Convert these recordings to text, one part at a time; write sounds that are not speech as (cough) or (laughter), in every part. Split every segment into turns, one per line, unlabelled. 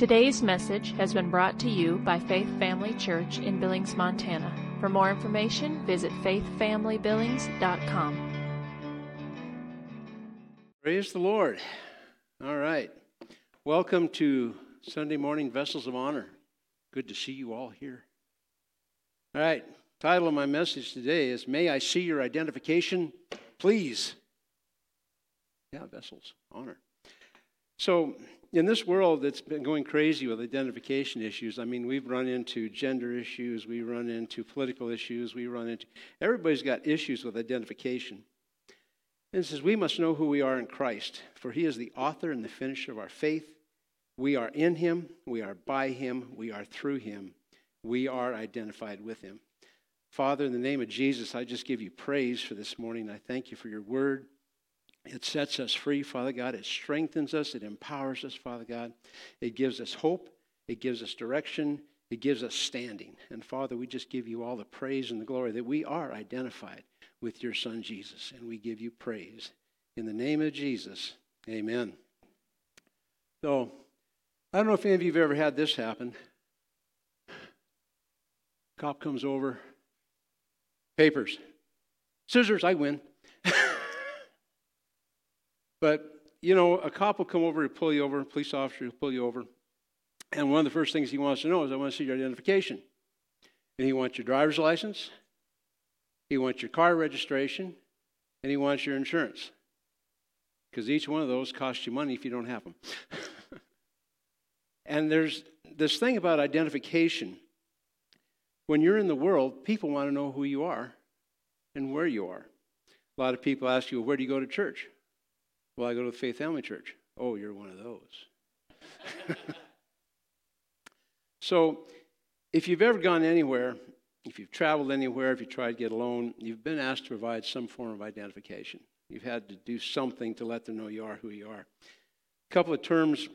Today's message has been brought to you by Faith Family Church in Billings, Montana. For more information, visit faithfamilybillings.com.
Praise the Lord. All right. Welcome to Sunday morning Vessels of Honor. Good to see you all here. All right. Title of my message today is May I See Your Identification, Please. Yeah, Vessels, honor. So, in this world that's been going crazy with identification issues, I mean, we've run into gender issues, we run into political issues, we run into everybody's got issues with identification. And it says, We must know who we are in Christ, for he is the author and the finisher of our faith. We are in him, we are by him, we are through him, we are identified with him. Father, in the name of Jesus, I just give you praise for this morning. I thank you for your word. It sets us free, Father God. It strengthens us. It empowers us, Father God. It gives us hope. It gives us direction. It gives us standing. And Father, we just give you all the praise and the glory that we are identified with your Son, Jesus. And we give you praise. In the name of Jesus, amen. So, I don't know if any of you have ever had this happen. Cop comes over, papers, scissors, I win. But, you know, a cop will come over to pull you over, a police officer will pull you over. And one of the first things he wants to know is, I want to see your identification. And he wants your driver's license, he wants your car registration, and he wants your insurance. Because each one of those costs you money if you don't have them. (laughs) and there's this thing about identification. When you're in the world, people want to know who you are and where you are. A lot of people ask you, Where do you go to church? Well, I go to the Faith Family Church. Oh, you're one of those. (laughs) so, if you've ever gone anywhere, if you've traveled anywhere, if you tried to get a loan, you've been asked to provide some form of identification. You've had to do something to let them know you are who you are. A couple of terms,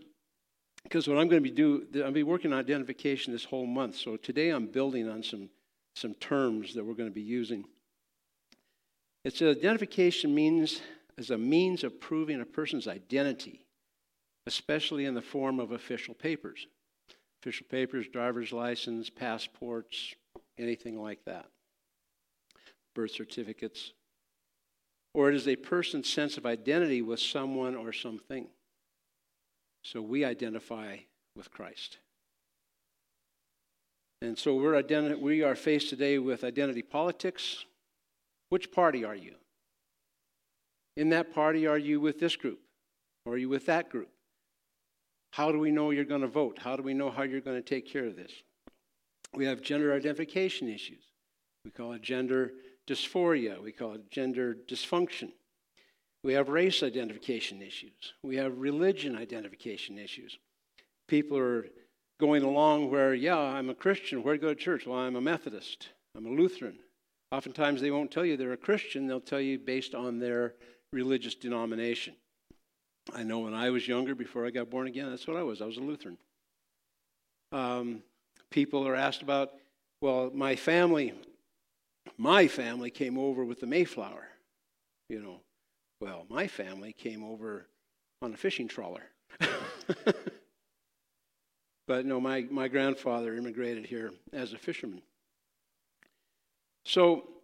because what I'm going to be doing, I'll be working on identification this whole month. So today I'm building on some some terms that we're going to be using. It's identification means as a means of proving a person's identity, especially in the form of official papers. Official papers, driver's license, passports, anything like that. Birth certificates. Or it is a person's sense of identity with someone or something. So we identify with Christ. And so we're identi- we are faced today with identity politics. Which party are you? In that party? Are you with this group? Or are you with that group? How do we know you're going to vote? How do we know how you're going to take care of this? We have gender identification issues. We call it gender dysphoria. We call it gender dysfunction. We have race identification issues. We have religion identification issues. People are going along where, yeah, I'm a Christian. Where do you go to church? Well, I'm a Methodist. I'm a Lutheran. Oftentimes they won't tell you they're a Christian. They'll tell you based on their religious denomination. I know when I was younger, before I got born again, that's what I was. I was a Lutheran. Um, people are asked about, well, my family, my family came over with the Mayflower. You know, well, my family came over on a fishing trawler. (laughs) but no, my, my grandfather immigrated here as a fisherman. So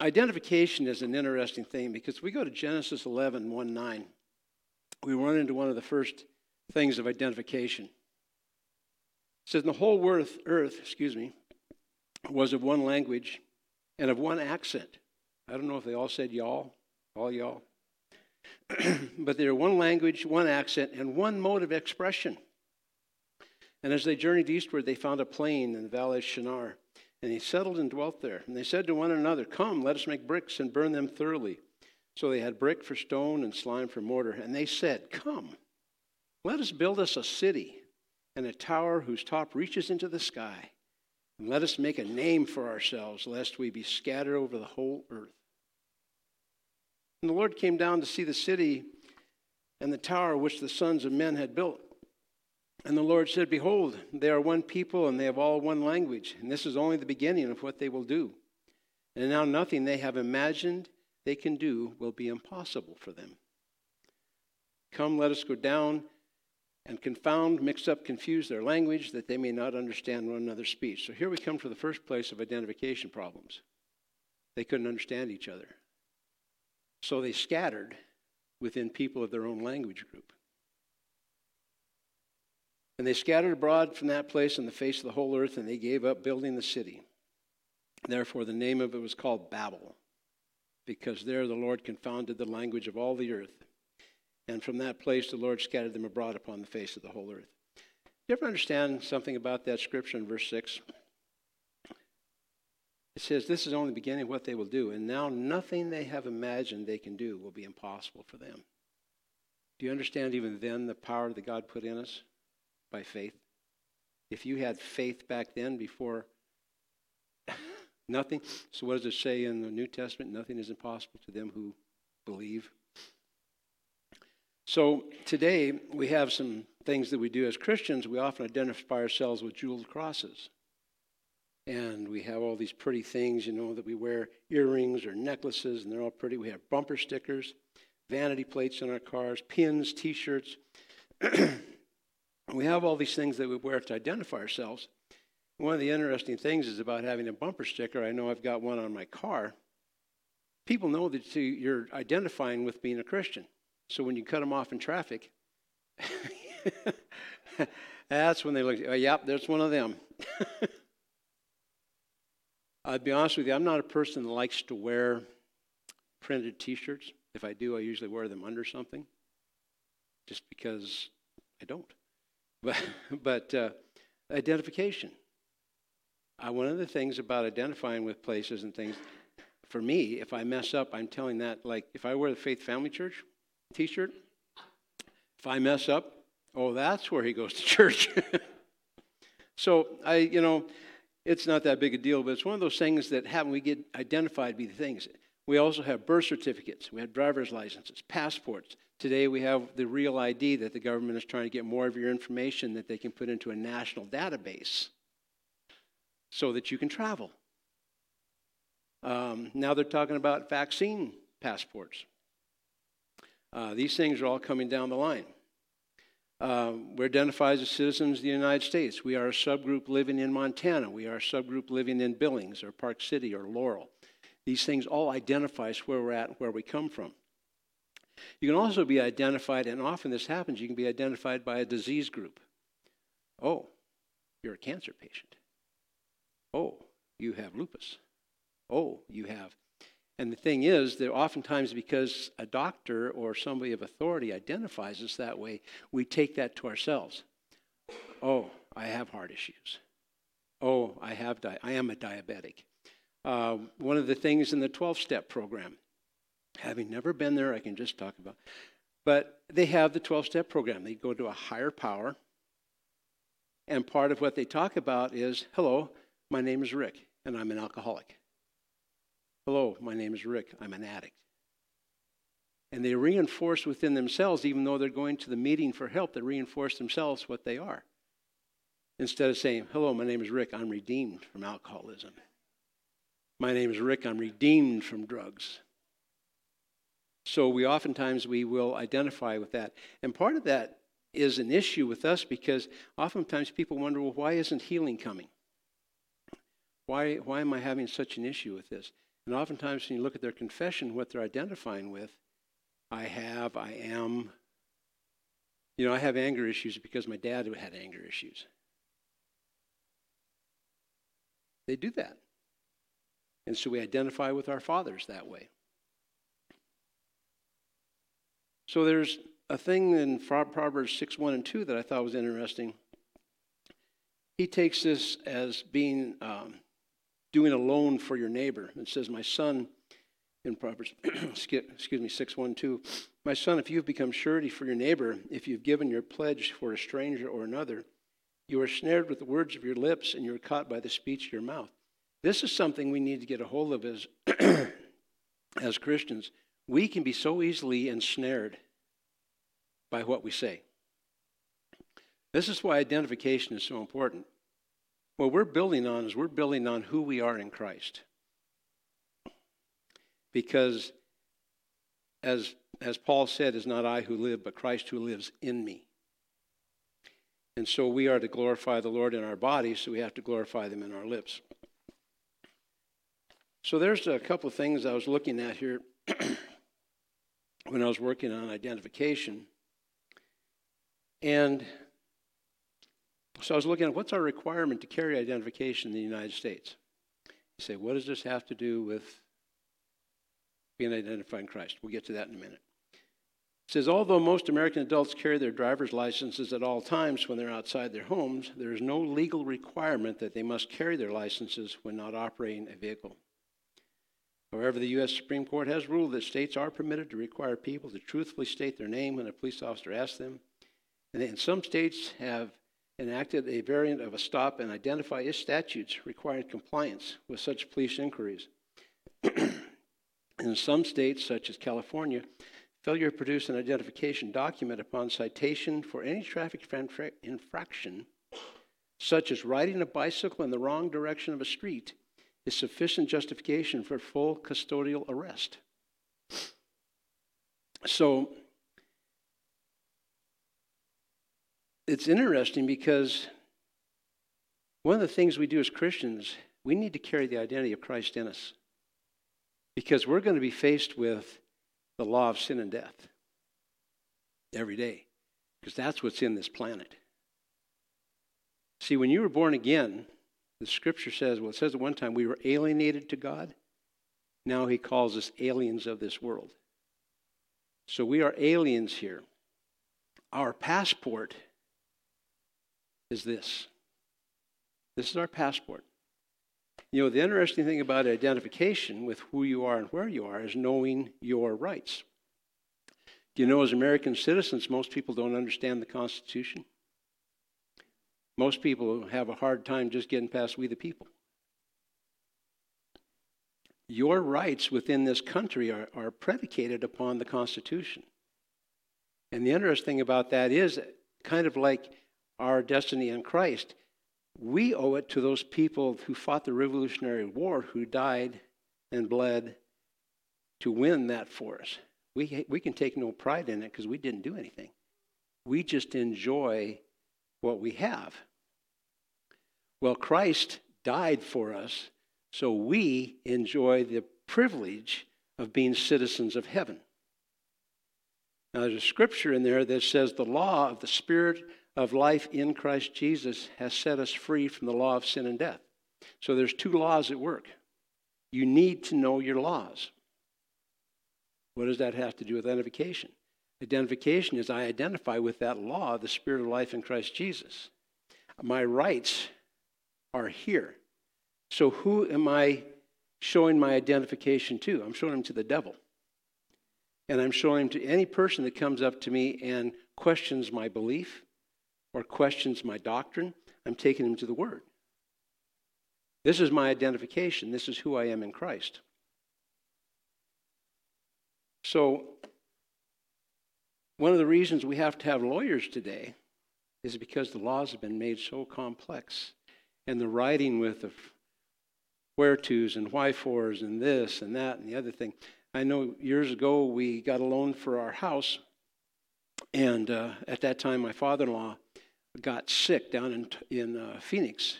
identification is an interesting thing because we go to Genesis 11, 1 9. We run into one of the first things of identification. It says, the whole earth, earth, excuse me, was of one language and of one accent. I don't know if they all said y'all, all y'all. (clears throat) but they were one language, one accent, and one mode of expression. And as they journeyed eastward, they found a plain in the valley of Shinar. And he settled and dwelt there. And they said to one another, Come, let us make bricks and burn them thoroughly. So they had brick for stone and slime for mortar. And they said, Come, let us build us a city and a tower whose top reaches into the sky. And let us make a name for ourselves, lest we be scattered over the whole earth. And the Lord came down to see the city and the tower which the sons of men had built. And the Lord said, Behold, they are one people and they have all one language. And this is only the beginning of what they will do. And now nothing they have imagined they can do will be impossible for them. Come, let us go down and confound, mix up, confuse their language that they may not understand one another's speech. So here we come to the first place of identification problems. They couldn't understand each other. So they scattered within people of their own language group. And they scattered abroad from that place on the face of the whole earth, and they gave up building the city. Therefore, the name of it was called Babel, because there the Lord confounded the language of all the earth. And from that place, the Lord scattered them abroad upon the face of the whole earth. Do you ever understand something about that scripture in verse 6? It says, This is only the beginning of what they will do, and now nothing they have imagined they can do will be impossible for them. Do you understand even then the power that God put in us by faith? If you had faith back then before (laughs) nothing, so what does it say in the New Testament? Nothing is impossible to them who believe. So today we have some things that we do as Christians. We often identify ourselves with jeweled crosses. And we have all these pretty things, you know, that we wear earrings or necklaces, and they're all pretty. We have bumper stickers, vanity plates on our cars, pins, t shirts. (clears throat) we have all these things that we wear to identify ourselves. One of the interesting things is about having a bumper sticker. I know I've got one on my car. People know that you're identifying with being a Christian. So when you cut them off in traffic, (laughs) that's when they look, oh, yep, there's one of them. (laughs) I'd be honest with you, I'm not a person that likes to wear printed t shirts. If I do, I usually wear them under something just because I don't. But, (laughs) but uh, identification. Uh, one of the things about identifying with places and things, for me, if I mess up, I'm telling that, like, if I wear the Faith Family Church, t shirt. If I mess up, oh, that's where he goes to (laughs) church. so I, you know, it's not that big a deal, but it's one of those things that happen. We get identified the things. We also have birth certificates. We have driver's licenses, passports. Today we have the real ID that the government is trying to get more of your information that they can put into a national database so that you can travel. Um, now they're talking about vaccine passports. Uh, these things are all coming down the line. Uh, we're identified as citizens of the United States. We are a subgroup living in Montana. We are a subgroup living in Billings or Park City or Laurel. These things all identify us where we're at where we come from. You can also be identified, and often this happens, you can be identified by a disease group. Oh, you're a cancer patient. Oh, you have lupus. Oh, you have and the thing is that oftentimes, because a doctor or somebody of authority identifies us that way, we take that to ourselves. Oh, I have heart issues. Oh, I have di- I am a diabetic. Uh, one of the things in the 12 step program, having never been there, I can just talk about. But they have the 12 step program. They go to a higher power. And part of what they talk about is hello, my name is Rick, and I'm an alcoholic. Hello, my name is Rick. I'm an addict. And they reinforce within themselves, even though they're going to the meeting for help, they reinforce themselves what they are. Instead of saying, Hello, my name is Rick. I'm redeemed from alcoholism. My name is Rick. I'm redeemed from drugs. So we oftentimes we will identify with that. And part of that is an issue with us because oftentimes people wonder, well, why isn't healing coming? Why, why am I having such an issue with this? And oftentimes, when you look at their confession, what they're identifying with, I have, I am. You know, I have anger issues because my dad had anger issues. They do that. And so we identify with our fathers that way. So there's a thing in Proverbs 6 1 and 2 that I thought was interesting. He takes this as being um, doing a loan for your neighbor. It says, My son, in Proverbs, (clears throat) excuse me, 612, My son, if you've become surety for your neighbor, if you've given your pledge for a stranger or another, you are snared with the words of your lips and you're caught by the speech of your mouth. This is something we need to get a hold of as, (clears throat) as Christians. We can be so easily ensnared by what we say. This is why identification is so important. What we're building on is we're building on who we are in Christ. Because as, as Paul said, it's not I who live, but Christ who lives in me. And so we are to glorify the Lord in our bodies, so we have to glorify them in our lips. So there's a couple of things I was looking at here (clears throat) when I was working on identification. And so I was looking at what's our requirement to carry identification in the United States. You say, what does this have to do with being identified in Christ? We'll get to that in a minute. It says, although most American adults carry their driver's licenses at all times when they're outside their homes, there is no legal requirement that they must carry their licenses when not operating a vehicle. However, the U.S. Supreme Court has ruled that states are permitted to require people to truthfully state their name when a police officer asks them. And some states have enacted a variant of a stop and identify statutes requiring compliance with such police inquiries. (clears throat) In some states, such as California, failure to produce an identification document upon citation for any traffic infraction, such as riding a bicycle in the wrong direction of a street, is sufficient justification for full custodial arrest. So it's interesting because one of the things we do as Christians, we need to carry the identity of Christ in us. Because we're going to be faced with the law of sin and death every day. Because that's what's in this planet. See, when you were born again, the scripture says, well, it says at one time we were alienated to God. Now he calls us aliens of this world. So we are aliens here. Our passport is this. This is our passport. You know, the interesting thing about identification with who you are and where you are is knowing your rights. Do you know, as American citizens, most people don't understand the Constitution? Most people have a hard time just getting past we the people. Your rights within this country are, are predicated upon the Constitution. And the interesting thing about that is kind of like our destiny in Christ, we owe it to those people who fought the Revolutionary War, who died and bled to win that for us. We, we can take no pride in it because we didn't do anything. We just enjoy what we have. Well, Christ died for us, so we enjoy the privilege of being citizens of heaven. Now, there's a scripture in there that says the law of the Spirit of life in Christ Jesus has set us free from the law of sin and death. So there's two laws at work. You need to know your laws. What does that have to do with identification? Identification is I identify with that law, the spirit of life in Christ Jesus. My rights are here. So who am I showing my identification to? I'm showing them to the devil. And I'm showing them to any person that comes up to me and questions my belief, or questions my doctrine, I'm taking him to the Word. This is my identification. This is who I am in Christ. So, one of the reasons we have to have lawyers today is because the laws have been made so complex. And the writing with the where to's and why fors and this and that and the other thing. I know years ago we got a loan for our house, and uh, at that time my father in law got sick down in, in uh, Phoenix.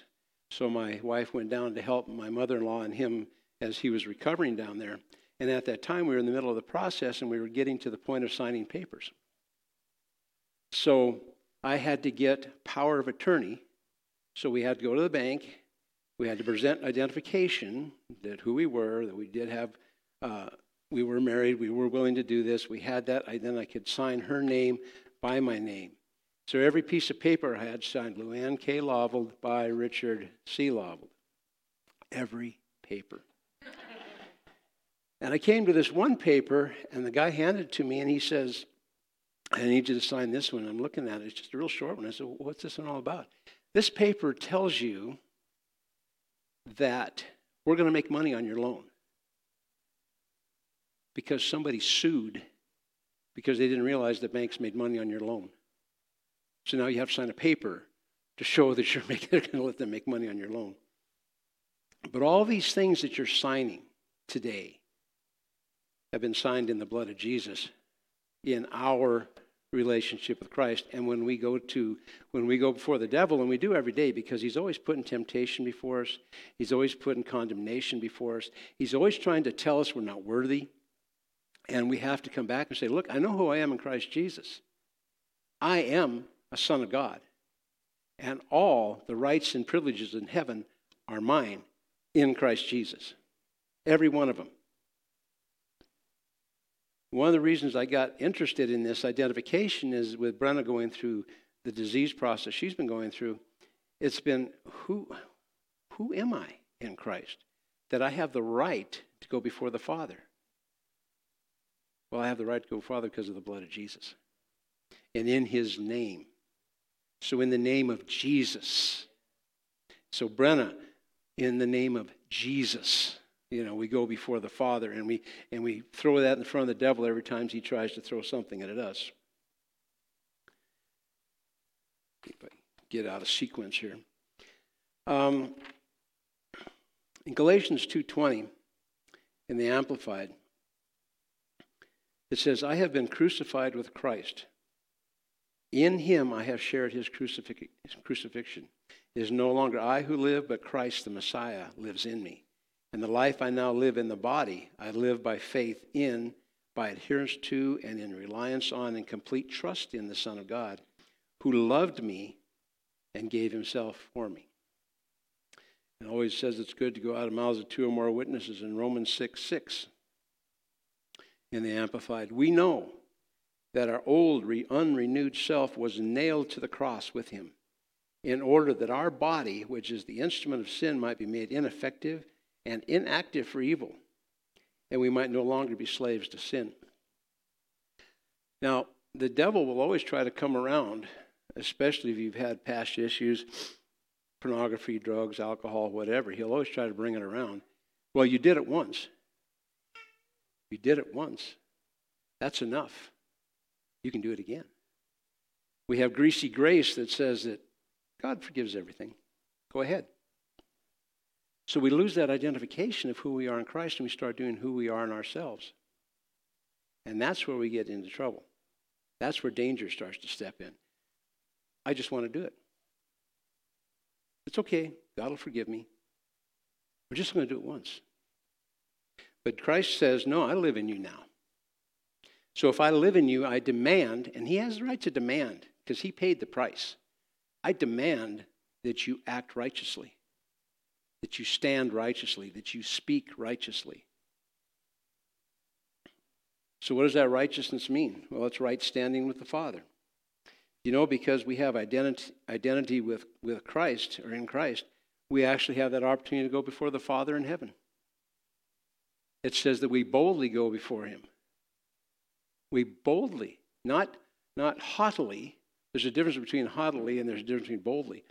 So my wife went down to help my mother in law and him as he was recovering down there. And at that time, we were in the middle of the process and we were getting to the point of signing papers. So I had to get power of attorney. So we had to go to the bank. We had to present identification that who we were, that we did have, uh, we were married, we were willing to do this. We had that. I, then I could sign her name by my name. So every piece of paper I had signed Luann K. Lavold by Richard C. Lavold. Every paper. and I came to this one paper, and the guy handed it to me, and he says, I need you to sign this one. I'm looking at it. It's just a real short one. I said, What's this one all about? This paper tells you that we're going to make money on your loan because somebody sued because they didn't realize that banks made money on your loan. So now you have to sign a paper to show that you're (laughs) making, they're going to let them make money on your loan. But all these things that you're signing today have been signed in the blood of Jesus in our relationship with Christ. And when we go to when we go before the devil, and we do every day because he's always putting temptation before us, he's always putting condemnation before us, he's always trying to tell us we're not worthy. And we have to come back and say, Look, I know who I am in Christ Jesus. I am a son of God. And all the rights and privileges in heaven are mine in Christ Jesus. Every one of them. One of the reasons I got interested in this identification is with Brenna going through the disease process she's been going through. It's been who, who am I in Christ? That I have the right to go before the Father. Well, I have the right to go Father because of the blood of Jesus. And in his name. So, in the name of Jesus. So, Brenna, in the name of Jesus. You know, we go before the Father and we, and we throw that in front of the devil every time he tries to throw something at us. Get out of sequence here. Um, in Galatians 2.20, in the Amplified, it says, I have been crucified with Christ. In him I have shared his crucifixion. It is no longer I who live, but Christ the Messiah lives in me. And the life I now live in the body, I live by faith in, by adherence to, and in reliance on, and complete trust in the Son of God, who loved me and gave himself for me. And always says it's good to go out of mouths of two or more witnesses in Romans 6 6 in the Amplified. We know that our old, unrenewed self was nailed to the cross with him in order that our body, which is the instrument of sin, might be made ineffective and inactive for evil, and we might no longer be slaves to sin. Now, the devil will always try to come around, especially if you've had past issues, pornography, drugs, alcohol, whatever. He'll always try to bring it around. Well, you did it once. You did it once. That's enough. You can do it again. We have greasy grace that says that God forgives everything. Go ahead. So we lose that identification of who we are in Christ and we start doing who we are in ourselves. And that's where we get into trouble. That's where danger starts to step in. I just want to do it. It's okay. God will forgive me. We're just going to do it once. But Christ says, No, I live in you now. So if I live in you, I demand, and He has the right to demand because He paid the price. I demand that you act righteously that you stand righteously, that you speak righteously. So, what does that righteousness mean? Well, it's right standing with the Father. You know, because we have identity, identity with, with Christ or in Christ, we actually have that opportunity to go before the Father in heaven. It says that we boldly go before Him. We boldly, not, not haughtily. There's a difference between haughtily and there's a difference between boldly.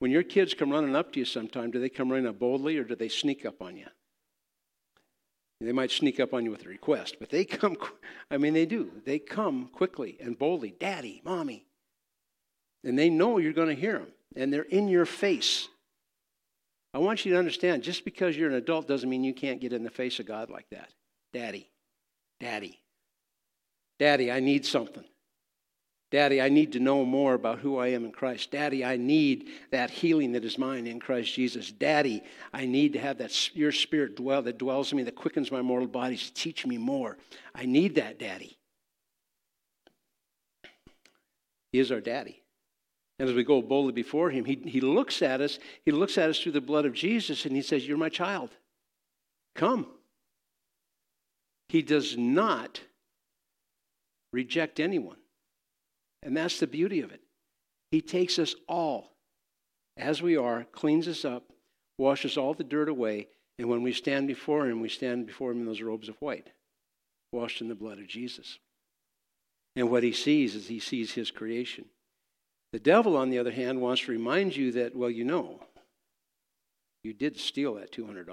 When your kids come running up to you sometime, do they come running up boldly or do they sneak up on you? They might sneak up on you with a request, but they (laughs) come, I mean, they do. They come quickly and boldly Daddy, Mommy. And they know you're going to hear them, and they're in your face. I want you to understand just because you're an adult doesn't mean you can't get in the face of God like that. Daddy, Daddy, Daddy, I need something. Daddy, I need to know more about who I am in Christ. Daddy, I need that healing that is mine in Christ Jesus. Daddy, I need to have that your spirit dwell that dwells in me, that quickens my mortal bodies to teach me more. I need that, Daddy. He is our daddy. And as we go boldly before him, he, he looks at us, he looks at us through the blood of Jesus, and he says, You're my child. Come. He does not reject anyone. And that's the beauty of it. He takes us all as we are, cleans us up, washes all the dirt away, and when we stand before Him, we stand before Him in those robes of white, washed in the blood of Jesus. And what He sees is He sees His creation. The devil, on the other hand, wants to remind you that, well, you know, you did steal that $200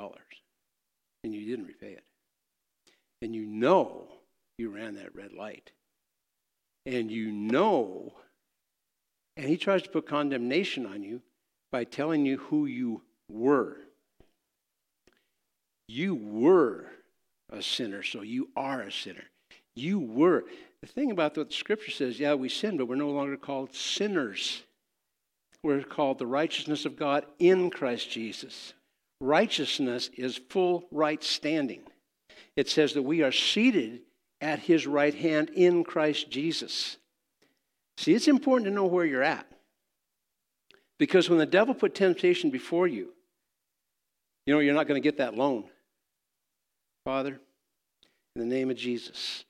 and you didn't repay it. And you know you ran that red light and you know, and he tries to put condemnation on you by telling you who you were. You were a sinner, so you are a sinner. You were. The thing about what the scripture says, yeah, we sin, but we're no longer called sinners. We're called the righteousness of God in Christ Jesus. Righteousness is full right standing. It says that we are seated at his right hand in Christ Jesus. See, it's important to know where you're at. Because when the devil put temptation before you, you know, you're not going to get that loan. Father, in the name of Jesus,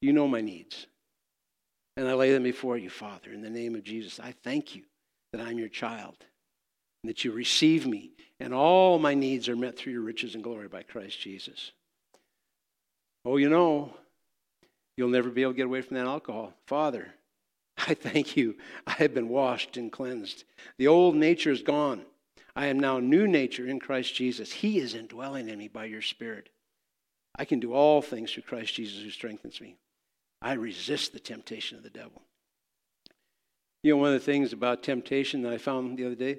you know my needs. And I lay them before you, Father, in the name of Jesus. I thank you that I'm your child and that you receive me, and all my needs are met through your riches and glory by Christ Jesus. Oh, you know, you'll never be able to get away from that alcohol. Father, (laughs) I thank you. I have been washed and cleansed. The old nature is gone. I am now new nature in Christ Jesus. He is indwelling in me by your Spirit. I can do all things through Christ Jesus who strengthens me. I resist the temptation of the devil. You know, one of the things about temptation that I found the other day,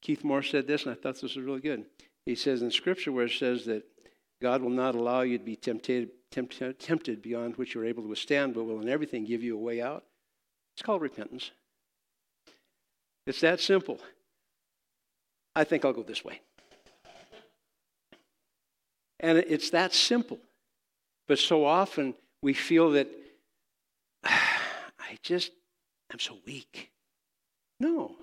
Keith Moore said this, and I thought this was really good. He says in Scripture where it says that God will not allow you to be tempted, tempted, tempted beyond which you're able to withstand, but will in everything give you a way out. It's called repentance. It's that simple. I think I'll go this way. And it's that simple. But so often we feel that (sighs) I just, I'm so weak. No,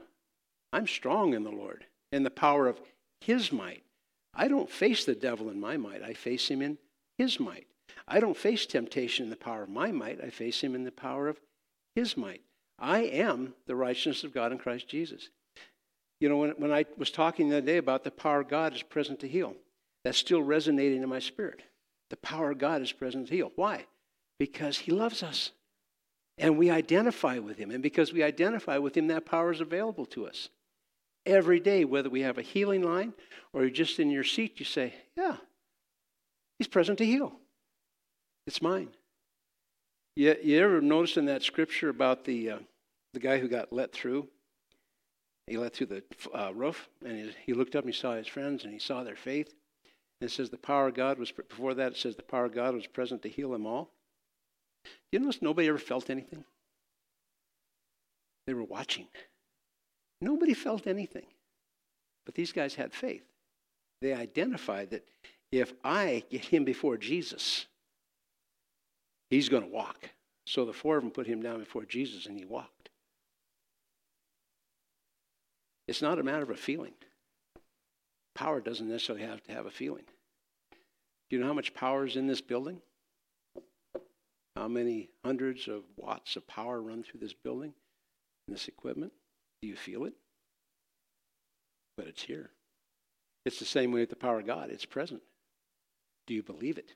I'm strong in the Lord, in the power of His might. I don't face the devil in my might, I face him in His might. I don't face temptation in the power of my might, I face him in the power of His might. I am the righteousness of God in Christ Jesus. You know, when, when I was talking the other day about the power of God is present to heal, that's still resonating in my spirit. The power of God is present to heal. Why? Because He loves us. And we identify with Him. And because we identify with Him, that power is available to us. Every day, whether we have a healing line or you're just in your seat, you say, Yeah, He's present to heal. It's mine. You, you ever notice in that scripture about the, uh, the guy who got let through? He let through the uh, roof, and he, he looked up and he saw his friends, and he saw their faith. And it says the power of God was, before that, it says the power of God was present to heal them all. You notice nobody ever felt anything? They were watching. Nobody felt anything. But these guys had faith. They identified that if I get him before Jesus, he's going to walk. So the four of them put him down before Jesus and he walked. It's not a matter of a feeling. Power doesn't necessarily have to have a feeling. Do you know how much power is in this building? How many hundreds of watts of power run through this building and this equipment? Do you feel it? But it's here. It's the same way with the power of God. It's present. Do you believe it?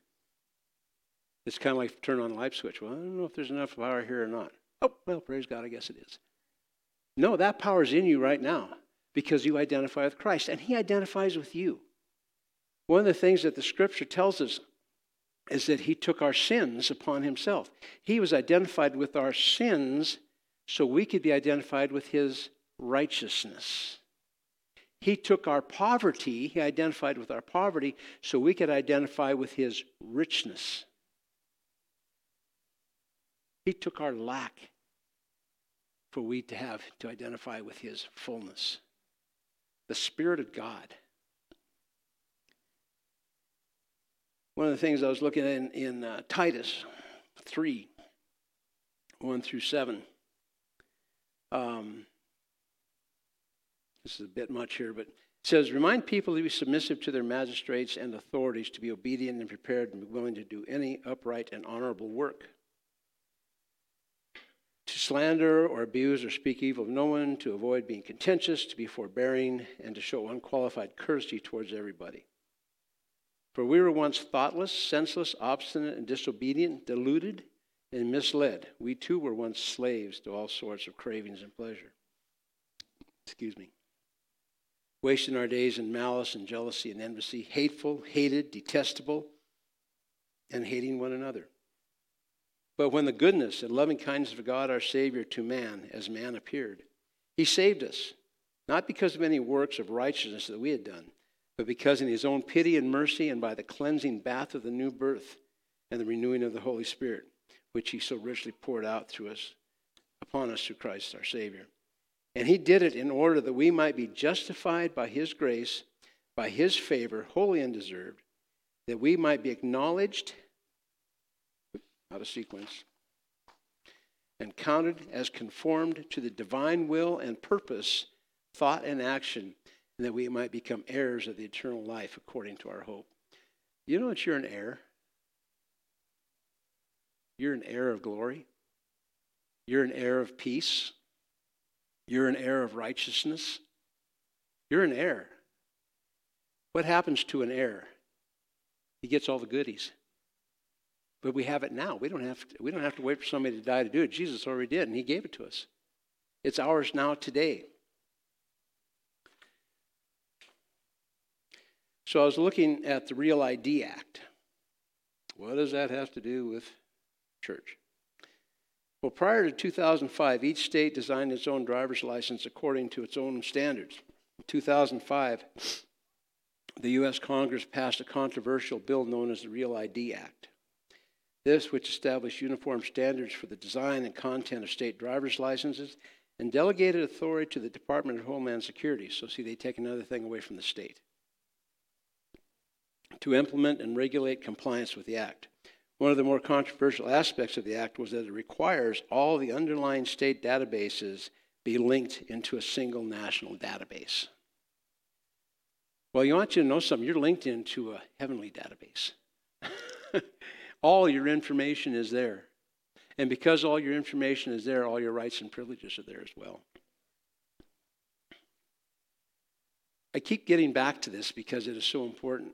It's kind of like turn on a light switch. Well, I don't know if there's enough power here or not. Oh, well, praise God, I guess it is. No, that power is in you right now because you identify with Christ, and He identifies with you. One of the things that the scripture tells us is that He took our sins upon Himself. He was identified with our sins so we could be identified with His righteousness. He took our poverty, He identified with our poverty so we could identify with His richness. He took our lack for we to have to identify with his fullness. The Spirit of God. One of the things I was looking at in, in uh, Titus 3 1 through 7. Um, this is a bit much here, but it says, Remind people to be submissive to their magistrates and authorities, to be obedient and prepared and willing to do any upright and honorable work to slander or abuse or speak evil of no one, to avoid being contentious, to be forbearing, and to show unqualified courtesy towards everybody. For we were once thoughtless, senseless, obstinate, and disobedient, deluded, and misled. We too were once slaves to all sorts of cravings and pleasure. Excuse me. Wasting our days in malice and jealousy and envy, hateful, hated, detestable, and hating one another. But when the goodness and loving kindness of God our Savior to man, as man appeared, he saved us, not because of any works of righteousness that we had done, but because in his own pity and mercy and by the cleansing bath of the new birth, and the renewing of the Holy Spirit, which he so richly poured out through us, upon us through Christ our Savior. And he did it in order that we might be justified by his grace, by his favor, wholly undeserved, that we might be acknowledged, out of sequence, and counted as conformed to the divine will and purpose, thought and action, and that we might become heirs of the eternal life according to our hope. You know that you're an heir? You're an heir of glory. You're an heir of peace. You're an heir of righteousness. You're an heir. What happens to an heir? He gets all the goodies. But we have it now. We don't have to, we don't have to wait for somebody to die to do it. Jesus already did, and he gave it to us. It's ours now today. So I was looking at the Real ID Act. What does that have to do with church? Well, prior to 2005, each state designed its own driver's license according to its own standards. In 2005, the U.S. Congress passed a controversial bill known as the Real ID Act. This, which established uniform standards for the design and content of state driver's licenses, and delegated authority to the Department of Homeland Security. So, see, they take another thing away from the state to implement and regulate compliance with the Act. One of the more controversial aspects of the Act was that it requires all the underlying state databases be linked into a single national database. Well, you want you to know something. You're linked into a heavenly database. (laughs) all your information is there. And because all your information is there, all your rights and privileges are there as well. I keep getting back to this because it is so important.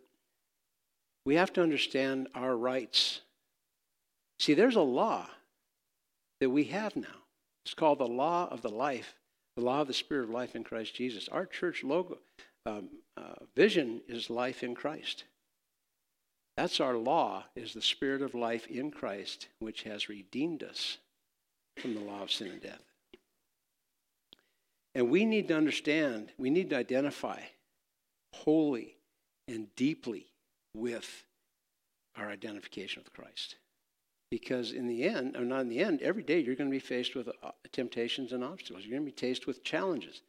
We have to understand our rights See, there's a law that we have now. It's called the law of the life, the law of the spirit of life in Christ Jesus. Our church logo um, uh, vision is life in Christ. That's our law, is the spirit of life in Christ, which has redeemed us from the law of sin and death. And we need to understand, we need to identify wholly and deeply with our identification with Christ. Because in the end, or not in the end, every day you're going to be faced with uh, temptations and obstacles. You're going to be faced with challenges.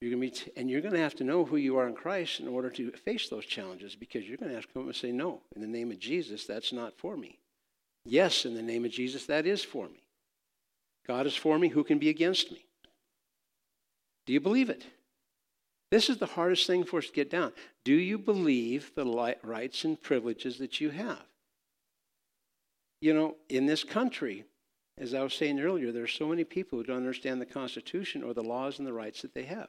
You're going to be, t- and you're going to have to know who you are in Christ in order to face those challenges because you're going to have to come up and say, No, in the name of Jesus, that's not for me. Yes, in the name of Jesus, that is for me. God is for me. Who can be against me? Do you believe it? This is the hardest thing for us to get down. Do you believe the rights and privileges that you have? You know, in this country, as I was saying earlier, there are so many people who don't understand the Constitution or the laws and the rights that they have.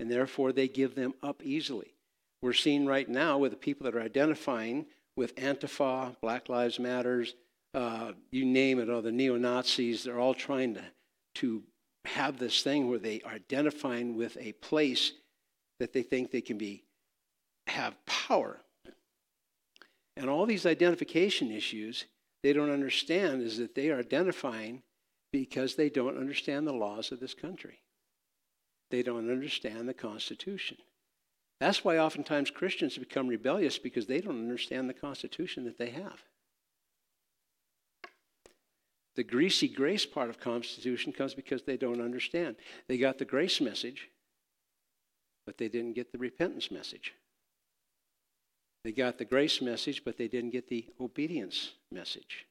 And therefore, they give them up easily. We're seeing right now with the people that are identifying with Antifa, Black Lives Matters, uh, you name it, all the neo Nazis, they're all trying to, to have this thing where they are identifying with a place that they think they can be have power. And all these identification issues they don't understand is that they are identifying because they don't understand the laws of this country. They don't understand the Constitution. That's why oftentimes Christians become rebellious because they don't understand the Constitution that they have. The greasy grace part of Constitution comes because they don't understand. They got the grace message, but they didn't get the repentance message. They got the grace message, but they didn't get the obedience message.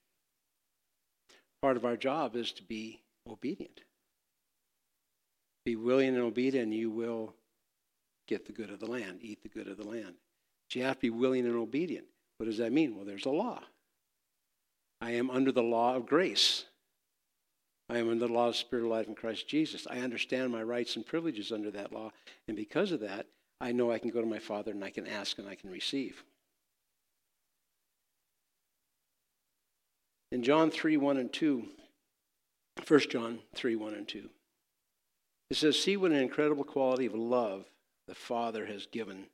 Part of our job is to be obedient. Be willing and obedient, and you will get the good of the land, eat the good of the land. But you have to be willing and obedient. What does that mean? Well, there's a law. I am under the law of grace. I am under the law of spirit of life in Christ Jesus. I understand my rights and privileges under that law, and because of that, I know I can go to my Father and I can ask and I can receive. In John 3 1 and 2, 1 John 3 1 and 2, it says, See what an incredible quality of love the Father has given,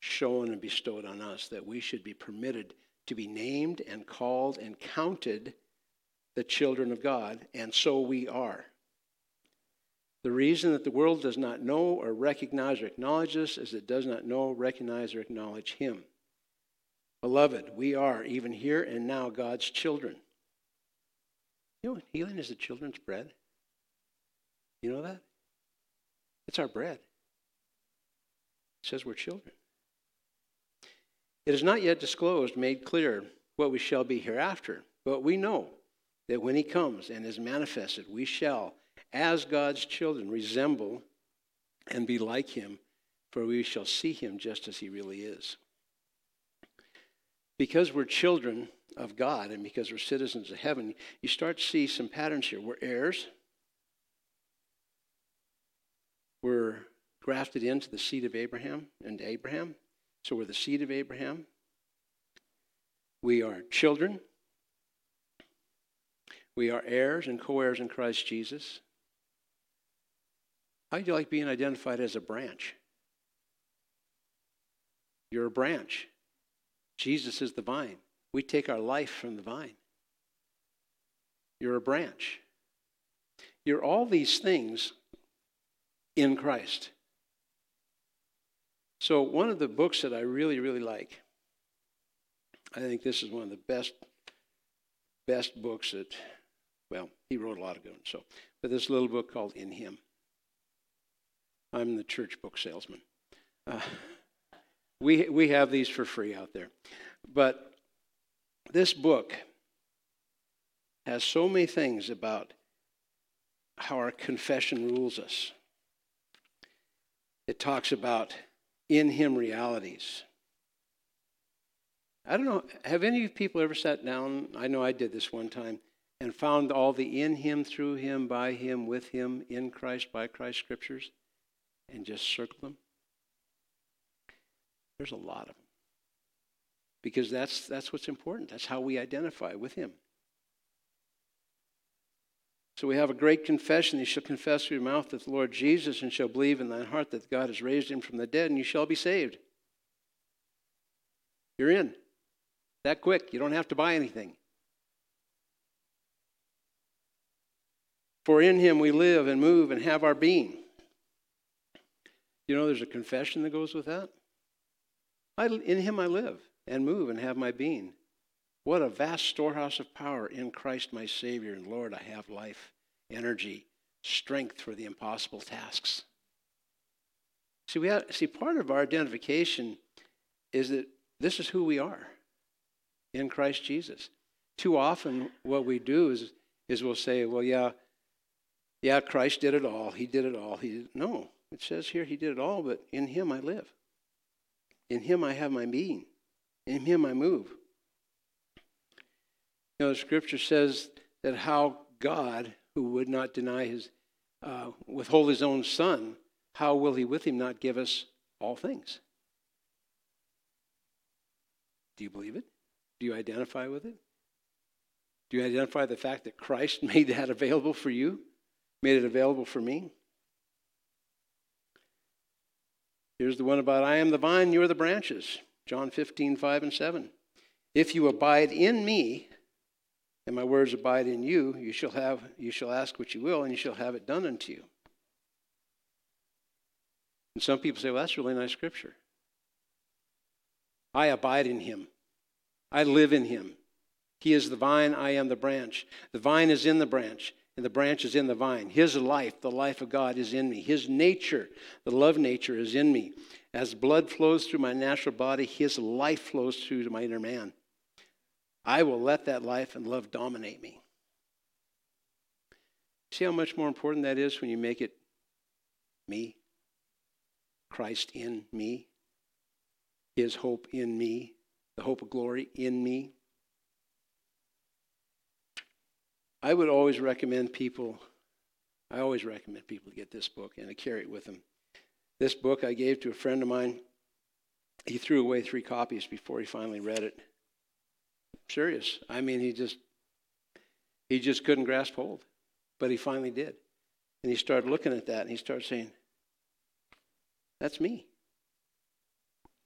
shown, and bestowed on us, that we should be permitted to be named and called and counted the children of God, and so we are. The reason that the world does not know or recognize or acknowledge us is it does not know, recognize, or acknowledge Him. Beloved, we are, even here and now, God's children. You know, healing is the children's bread. You know that? It's our bread. It says we're children. It is not yet disclosed, made clear, what we shall be hereafter, but we know that when he comes and is manifested, we shall, as God's children, resemble and be like him, for we shall see him just as he really is. Because we're children of God and because we're citizens of heaven, you start to see some patterns here. We're heirs. We're grafted into the seed of Abraham and Abraham. So we're the seed of Abraham. We are children. We are heirs and co heirs in Christ Jesus. How do you like being identified as a branch? You're a branch. Jesus is the vine. We take our life from the vine. You're a branch. You're all these things in Christ. So, one of the books that I really, really like, I think this is one of the best, best books that, well, he wrote a lot of good ones. So, but this little book called In Him. I'm the church book salesman. Uh, (laughs) we, we have these for free out there. But this book has so many things about how our confession rules us. It talks about in Him realities. I don't know, have any people ever sat down? I know I did this one time and found all the in Him, through Him, by Him, with Him, in Christ, by Christ scriptures and just circle them? There's a lot of them. Because that's, that's what's important. That's how we identify with Him. So we have a great confession. You shall confess with your mouth that the Lord Jesus and shall believe in thine heart that God has raised him from the dead, and you shall be saved. You're in. That quick. You don't have to buy anything. For in him we live and move and have our being. You know, there's a confession that goes with that. I, in him I live and move and have my being. What a vast storehouse of power in Christ my Savior and Lord. I have life, energy, strength for the impossible tasks. See, we have, see, part of our identification is that this is who we are in Christ Jesus. Too often, what we do is, is we'll say, well, yeah, yeah, Christ did it all. He did it all. He did. No, it says here he did it all, but in him I live. In him I have my being. In him I move. You know, the scripture says that how God, who would not deny his, uh, withhold his own son, how will he with him not give us all things? Do you believe it? Do you identify with it? Do you identify the fact that Christ (laughs) made that available for you? Made it available for me? Here's the one about I am the vine, you are the branches. John 15, 5 and 7. If you abide in me, and my words abide in you, you shall have you shall ask what you will, and you shall have it done unto you. And some people say, well, that's really nice scripture. I abide in him. I live in him. He is the vine, I am the branch. The vine is in the branch, and the branch is in the vine. His life, the life of God, is in me. His nature, the love nature, is in me. As blood flows through my natural body, his life flows through to my inner man. I will let that life and love dominate me. See how much more important that is when you make it me? Christ in me, his hope in me, the hope of glory in me. I would always recommend people, I always recommend people to get this book and to carry it with them. This book I gave to a friend of mine. He threw away three copies before he finally read it. Serious. I mean, he just he just couldn't grasp hold, but he finally did. And he started looking at that and he started saying, "That's me.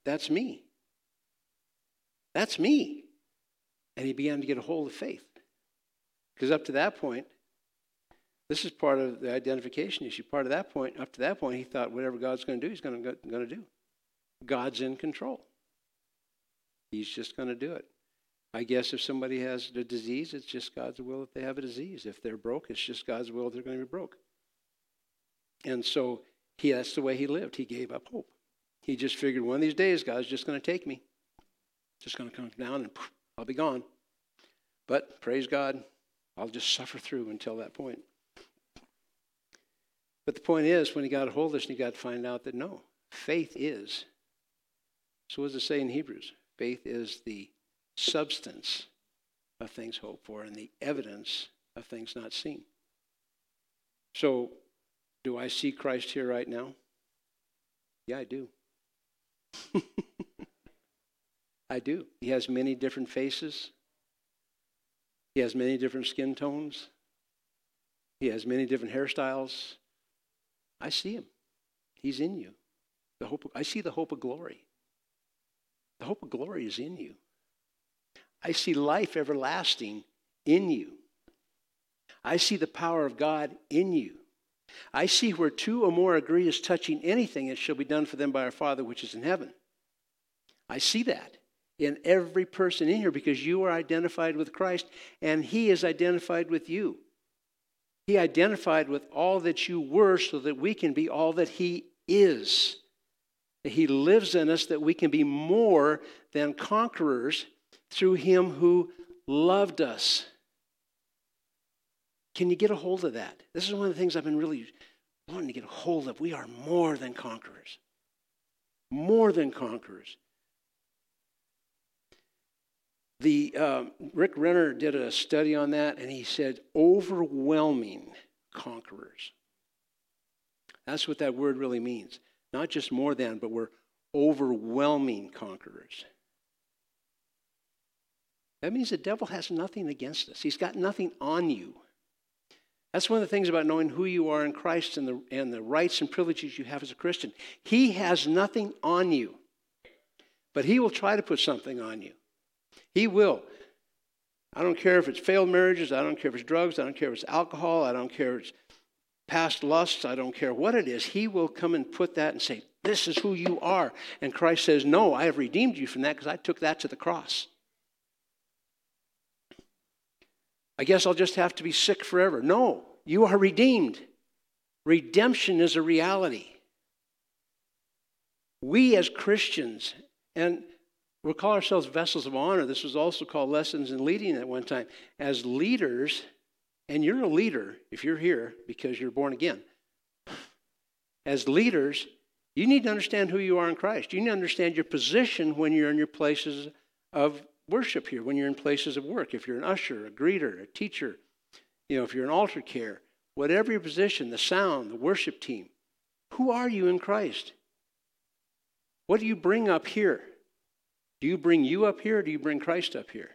That's me. That's me." And he began to get a hold of faith. Because up to that point, this is part of the identification issue. Part of that point, up to that point, he thought whatever God's going to do, he's going to, do. God's in control. He's just going to do it. I guess if somebody has a disease, it's just God's will that they have a disease. If they're broke, it's just God's will they're going to be broke. And so he, that's the way he lived. He gave up hope. He just figured one of these days, God's just going to take me. Just going to come down and I'll be gone. But praise God, I'll just suffer through until that point. But the point is, when he got a hold of this, he got to find out that no, faith is. So, what does it say in Hebrews? Faith is the substance of things hoped for and the evidence of things not seen. So, do I see Christ here right now? Yeah, I do. (laughs) I do. He has many different faces. He has many different skin tones. He has many different hairstyles. I see him. He's in you. The hope of, I see the hope of glory. The hope of glory is in you. I see life everlasting in you. I see the power of God in you. I see where two or more agree as touching anything, it shall be done for them by our Father which is in heaven. I see that in every person in here because you are identified with Christ and He is identified with you. He identified with all that you were so that we can be all that He is. That He lives in us that we can be more than conquerors through Him who loved us. Can you get a hold of that? This is one of the things I've been really wanting to get a hold of. We are more than conquerors. More than conquerors. The um, Rick Renner did a study on that, and he said overwhelming conquerors. That's what that word really means. Not just more than, but we're overwhelming conquerors. That means the devil has nothing against us. He's got nothing on you. That's one of the things about knowing who you are in Christ and the, and the rights and privileges you have as a Christian. He has nothing on you, but he will try to put something on you. He will. I don't care if it's failed marriages, I don't care if it's drugs, I don't care if it's alcohol, I don't care if it's past lusts, I don't care what it is. He will come and put that and say, This is who you are. And Christ says, No, I have redeemed you from that because I took that to the cross. I guess I'll just have to be sick forever. No, you are redeemed. Redemption is a reality. We as Christians, and we call ourselves vessels of honor. This was also called lessons in leading at one time. As leaders, and you're a leader if you're here because you're born again. As leaders, you need to understand who you are in Christ. You need to understand your position when you're in your places of worship here, when you're in places of work. If you're an usher, a greeter, a teacher, you know, if you're an altar care, whatever your position, the sound, the worship team, who are you in Christ? What do you bring up here? Do you bring you up here do you bring Christ up here?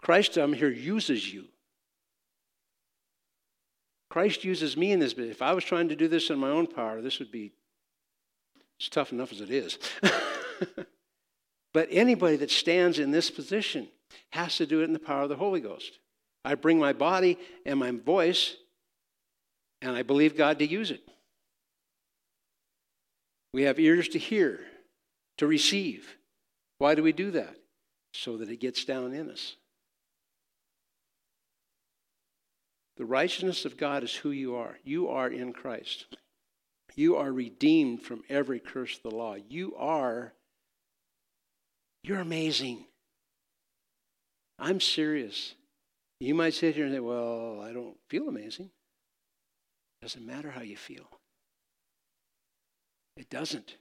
Christ up here uses you. Christ uses me in this. But if I was trying to do this in my own power, this would be it's tough enough as it is. (laughs) but anybody that stands in this position has to do it in the power of the Holy Ghost. I bring my body and my voice, and I believe God to use it. We have ears to hear, to receive. Why do we do that? So that it gets down in us. The righteousness of God is who you are. You are in Christ. You are redeemed from every curse of the law. You are, you're amazing. I'm serious. You might sit here and say, Well, I don't feel amazing. It doesn't matter how you feel. It doesn't.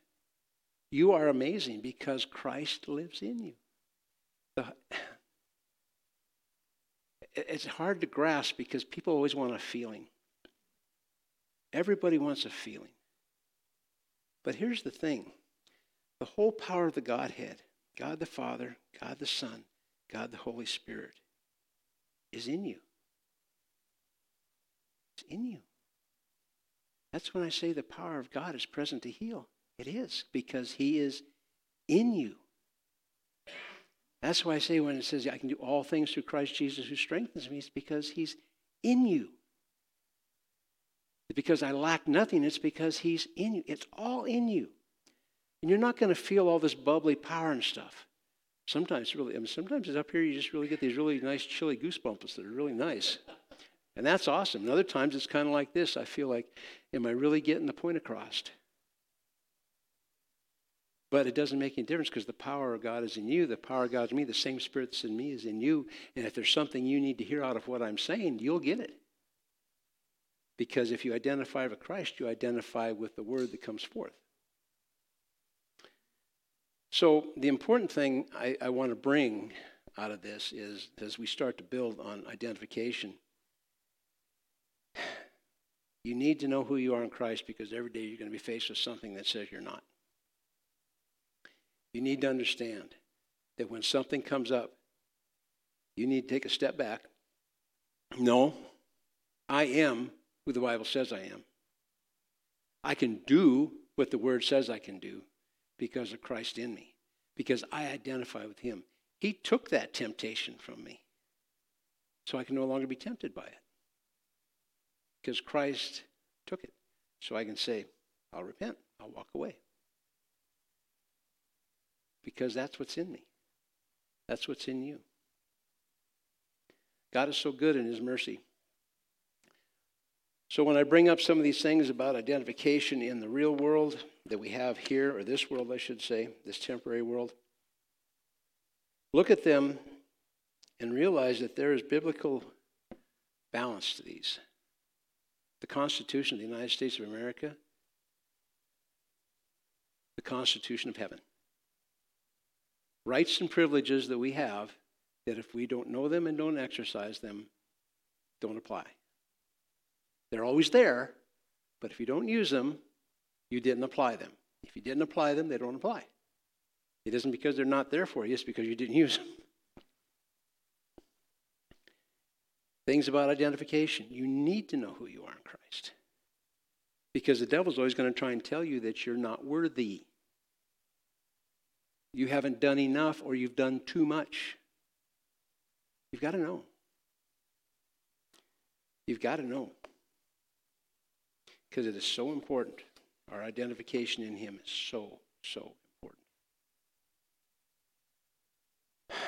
You are amazing because Christ lives in you. (sighs) It's hard to grasp because people always want a feeling. Everybody wants a feeling. But here's the thing the whole power of the Godhead, God the Father, God the Son, God the Holy Spirit, is in you. It's in you. That's when I say the power of God is present to heal. It is, because He is in you. That's why I say when it says I can do all things through Christ Jesus who strengthens me, it's because He's in you. It's because I lack nothing, it's because He's in you. It's all in you. And you're not going to feel all this bubbly power and stuff. Sometimes really, I mean, sometimes it's up here you just really get these really nice chilly goosebumps that are really nice. And that's awesome. And other times it's kind of like this. I feel like, am I really getting the point across? But it doesn't make any difference because the power of God is in you. The power of God is in me. The same Spirit that's in me is in you. And if there's something you need to hear out of what I'm saying, you'll get it. Because if you identify with Christ, you identify with the word that comes forth. So, the important thing I, I want to bring out of this is as we start to build on identification, you need to know who you are in Christ because every day you're going to be faced with something that says you're not. You need to understand that when something comes up, you need to take a step back. No, I am who the Bible says I am. I can do what the Word says I can do because of Christ in me, because I identify with Him. He took that temptation from me, so I can no longer be tempted by it. Because Christ took it. So I can say, I'll repent, I'll walk away because that's what's in me. That's what's in you. God is so good in His mercy. So, when I bring up some of these things about identification in the real world that we have here, or this world, I should say, this temporary world, look at them and realize that there is biblical balance to these. The Constitution of the United States of America, the Constitution of heaven rights and privileges that we have that if we don't know them and don't exercise them, don't apply. They're always there, but if you don't use them, you didn't apply them. If you didn't apply them, they don't apply. It isn't because they're not there for you, it's because you didn't use them. (laughs) Things about identification. You need to know who you are in Christ. Because the devil's always going to try and tell you that you're not worthy you haven't done enough or you've done too much. You've got to know. You've got to know. Because it is so important. Our identification in Him is so, so important. (sighs)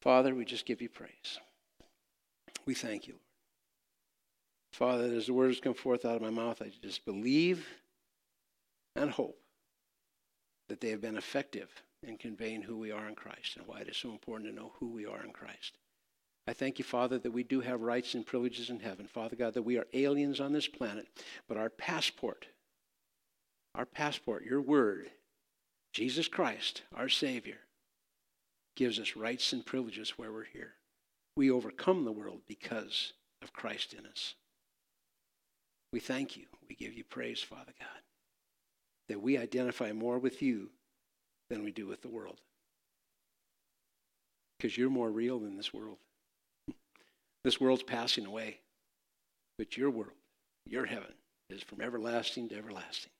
Father, we just give you praise. We thank you, Lord. Father, as the words come forth out of my mouth, I just believe and hope that they have been effective in conveying who we are in Christ and why it is so important to know who we are in Christ. I thank you, Father, that we do have rights and privileges in heaven. Father God, that we are aliens on this planet, but our passport, our passport, your word, Jesus Christ, our Savior, gives us rights and privileges where we're here. We overcome the world because of Christ in us. We thank you. We give you praise, Father God that we identify more with you than we do with the world. Because you're more real than this world. (laughs) This world's passing away, but your world, your heaven, is from everlasting to everlasting.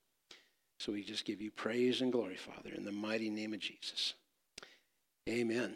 So we just give you praise and glory, Father, in the mighty name of Jesus. Amen.